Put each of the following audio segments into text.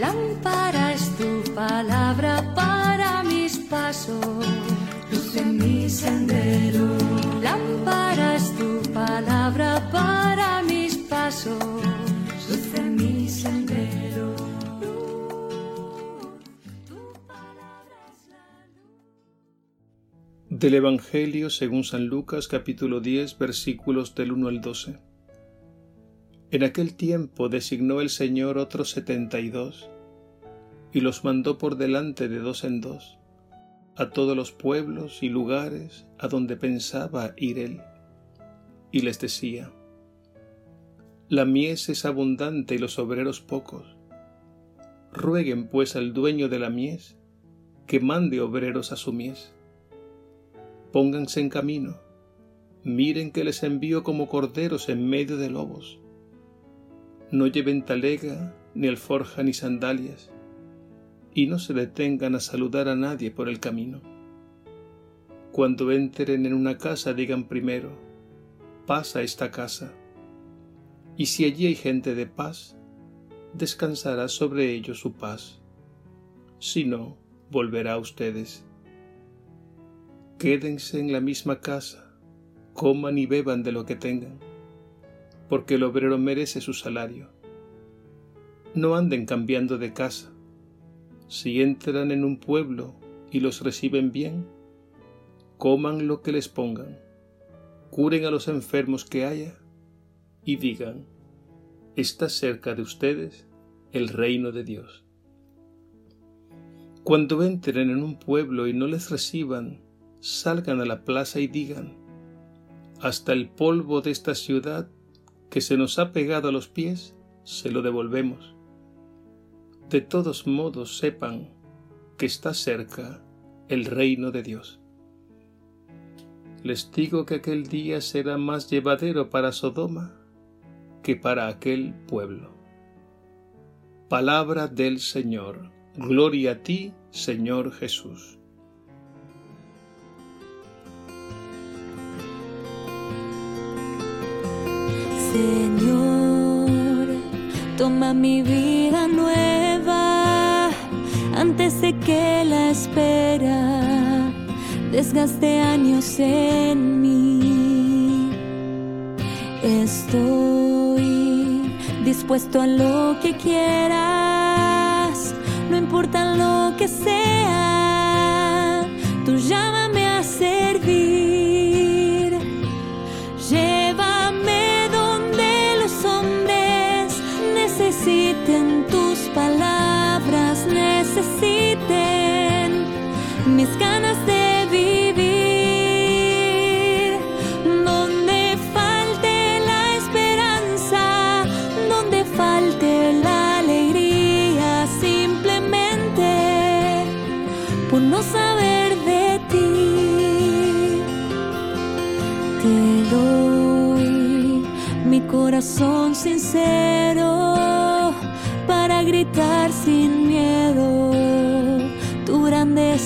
Lámpara es tu palabra para mis pasos, luz en mi sendero. Lámpara es tu palabra para mis pasos, luz en mi sendero. Del Evangelio según San Lucas capítulo 10 versículos del 1 al 12. En aquel tiempo designó el Señor otros setenta y dos, y los mandó por delante de dos en dos, a todos los pueblos y lugares a donde pensaba ir él. Y les decía, La mies es abundante y los obreros pocos. Rueguen pues al dueño de la mies que mande obreros a su mies. Pónganse en camino, miren que les envío como corderos en medio de lobos no lleven talega, ni alforja, ni sandalias, y no se detengan a saludar a nadie por el camino. Cuando entren en una casa digan primero, pasa esta casa, y si allí hay gente de paz, descansará sobre ellos su paz. Si no, volverá a ustedes. Quédense en la misma casa, coman y beban de lo que tengan porque el obrero merece su salario. No anden cambiando de casa. Si entran en un pueblo y los reciben bien, coman lo que les pongan, curen a los enfermos que haya y digan, está cerca de ustedes el reino de Dios. Cuando entren en un pueblo y no les reciban, salgan a la plaza y digan, hasta el polvo de esta ciudad que se nos ha pegado a los pies, se lo devolvemos. De todos modos sepan que está cerca el reino de Dios. Les digo que aquel día será más llevadero para Sodoma que para aquel pueblo. Palabra del Señor. Gloria a ti, Señor Jesús. Señor, toma mi vida nueva antes de que la espera desgaste años en mí. Estoy dispuesto a lo que quieras, no importa lo que sea, tú llámame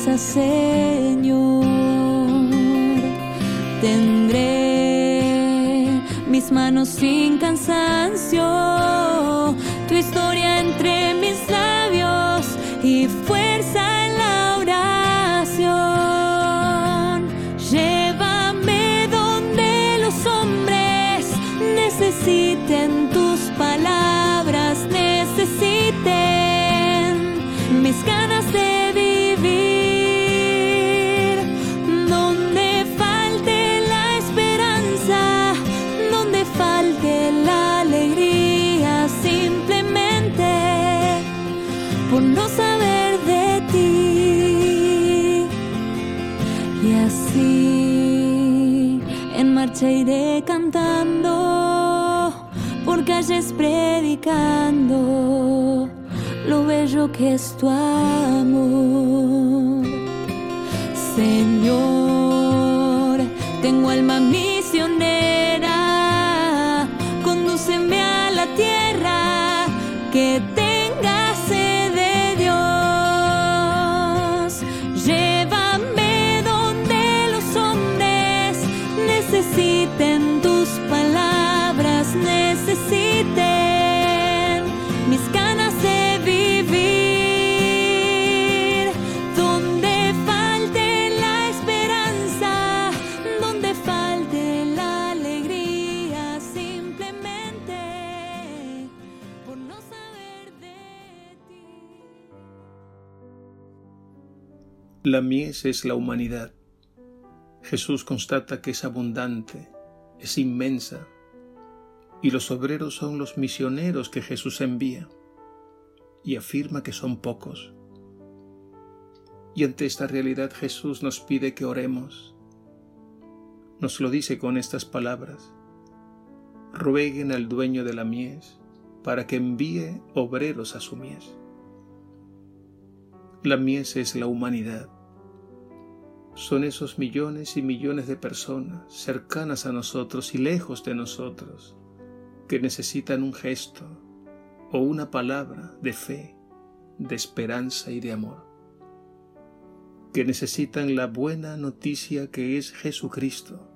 Señor. Tendré mis manos sin cansancio, tu historia entre mis labios y fuerza por no saber de ti. Y así en marcha iré cantando, por calles predicando lo bello que es tu amor. Señor, tengo alma misionera, La mies es la humanidad. Jesús constata que es abundante, es inmensa, y los obreros son los misioneros que Jesús envía, y afirma que son pocos. Y ante esta realidad Jesús nos pide que oremos. Nos lo dice con estas palabras. Rueguen al dueño de la mies para que envíe obreros a su mies. La mies es la humanidad. Son esos millones y millones de personas cercanas a nosotros y lejos de nosotros que necesitan un gesto o una palabra de fe, de esperanza y de amor. Que necesitan la buena noticia que es Jesucristo,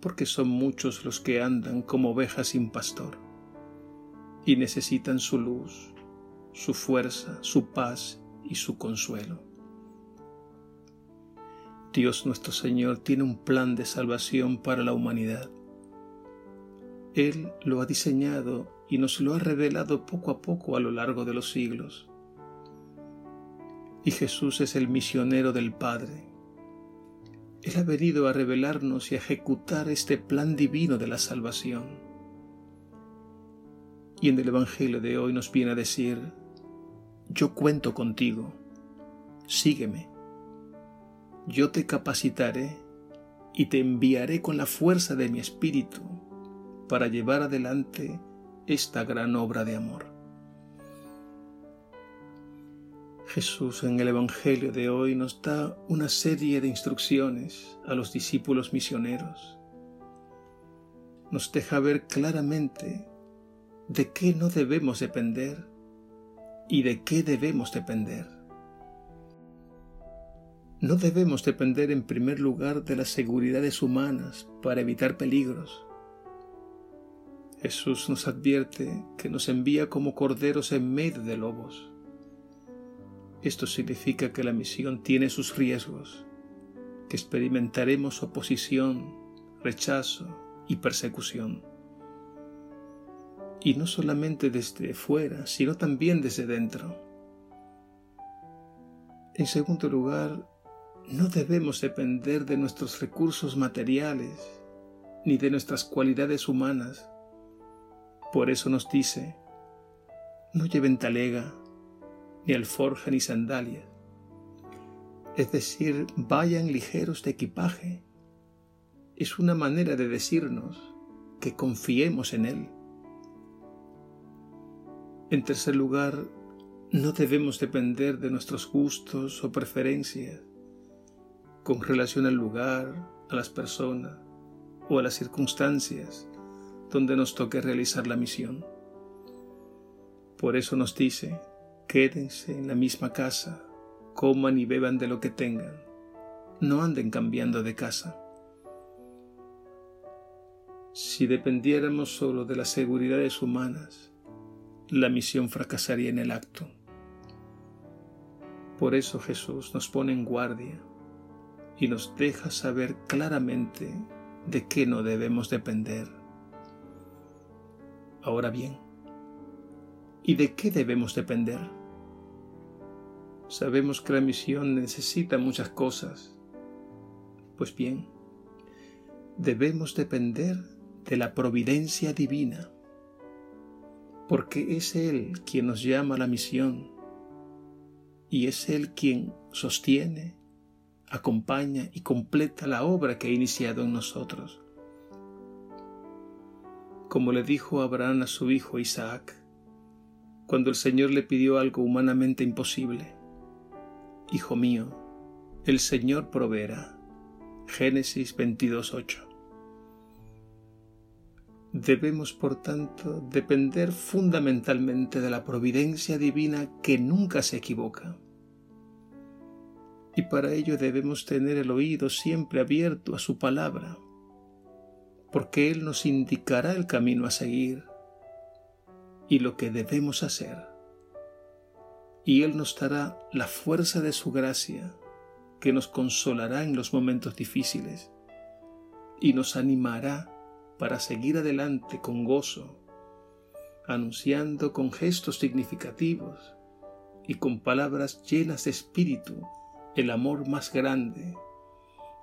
porque son muchos los que andan como ovejas sin pastor y necesitan su luz, su fuerza, su paz y su consuelo. Dios nuestro Señor tiene un plan de salvación para la humanidad. Él lo ha diseñado y nos lo ha revelado poco a poco a lo largo de los siglos. Y Jesús es el misionero del Padre. Él ha venido a revelarnos y a ejecutar este plan divino de la salvación. Y en el Evangelio de hoy nos viene a decir, yo cuento contigo, sígueme. Yo te capacitaré y te enviaré con la fuerza de mi espíritu para llevar adelante esta gran obra de amor. Jesús en el Evangelio de hoy nos da una serie de instrucciones a los discípulos misioneros. Nos deja ver claramente de qué no debemos depender y de qué debemos depender. No debemos depender en primer lugar de las seguridades humanas para evitar peligros. Jesús nos advierte que nos envía como corderos en medio de lobos. Esto significa que la misión tiene sus riesgos, que experimentaremos oposición, rechazo y persecución y no solamente desde fuera, sino también desde dentro. En segundo lugar, no debemos depender de nuestros recursos materiales ni de nuestras cualidades humanas. Por eso nos dice, no lleven talega, ni alforja ni sandalias. Es decir, vayan ligeros de equipaje. Es una manera de decirnos que confiemos en Él. En tercer lugar, no debemos depender de nuestros gustos o preferencias con relación al lugar, a las personas o a las circunstancias donde nos toque realizar la misión. Por eso nos dice, quédense en la misma casa, coman y beban de lo que tengan, no anden cambiando de casa. Si dependiéramos solo de las seguridades humanas, la misión fracasaría en el acto. Por eso Jesús nos pone en guardia y nos deja saber claramente de qué no debemos depender. Ahora bien, ¿y de qué debemos depender? Sabemos que la misión necesita muchas cosas. Pues bien, debemos depender de la providencia divina porque es Él quien nos llama a la misión y es Él quien sostiene, acompaña y completa la obra que ha iniciado en nosotros. Como le dijo Abraham a su hijo Isaac, cuando el Señor le pidió algo humanamente imposible, Hijo mío, el Señor proveerá. Génesis 22.8 Debemos, por tanto, depender fundamentalmente de la providencia divina que nunca se equivoca. Y para ello debemos tener el oído siempre abierto a su palabra, porque Él nos indicará el camino a seguir y lo que debemos hacer. Y Él nos dará la fuerza de su gracia, que nos consolará en los momentos difíciles y nos animará para seguir adelante con gozo, anunciando con gestos significativos y con palabras llenas de espíritu el amor más grande,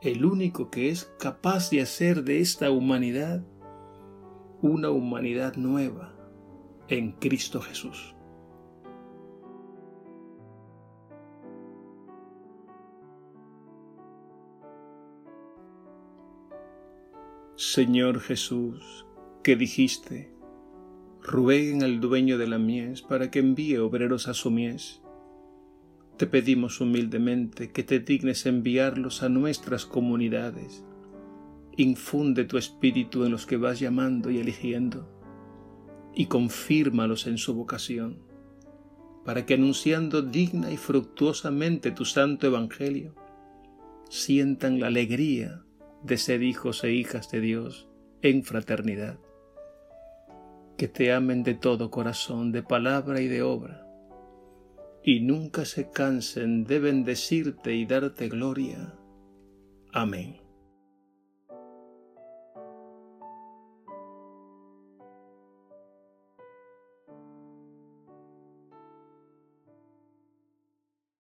el único que es capaz de hacer de esta humanidad una humanidad nueva en Cristo Jesús. Señor Jesús, que dijiste, rueguen al dueño de la mies para que envíe obreros a su mies. Te pedimos humildemente que te dignes enviarlos a nuestras comunidades. Infunde tu espíritu en los que vas llamando y eligiendo, y confírmalos en su vocación, para que anunciando digna y fructuosamente tu santo evangelio, sientan la alegría de ser hijos e hijas de Dios en fraternidad. Que te amen de todo corazón, de palabra y de obra, y nunca se cansen de bendecirte y darte gloria. Amén.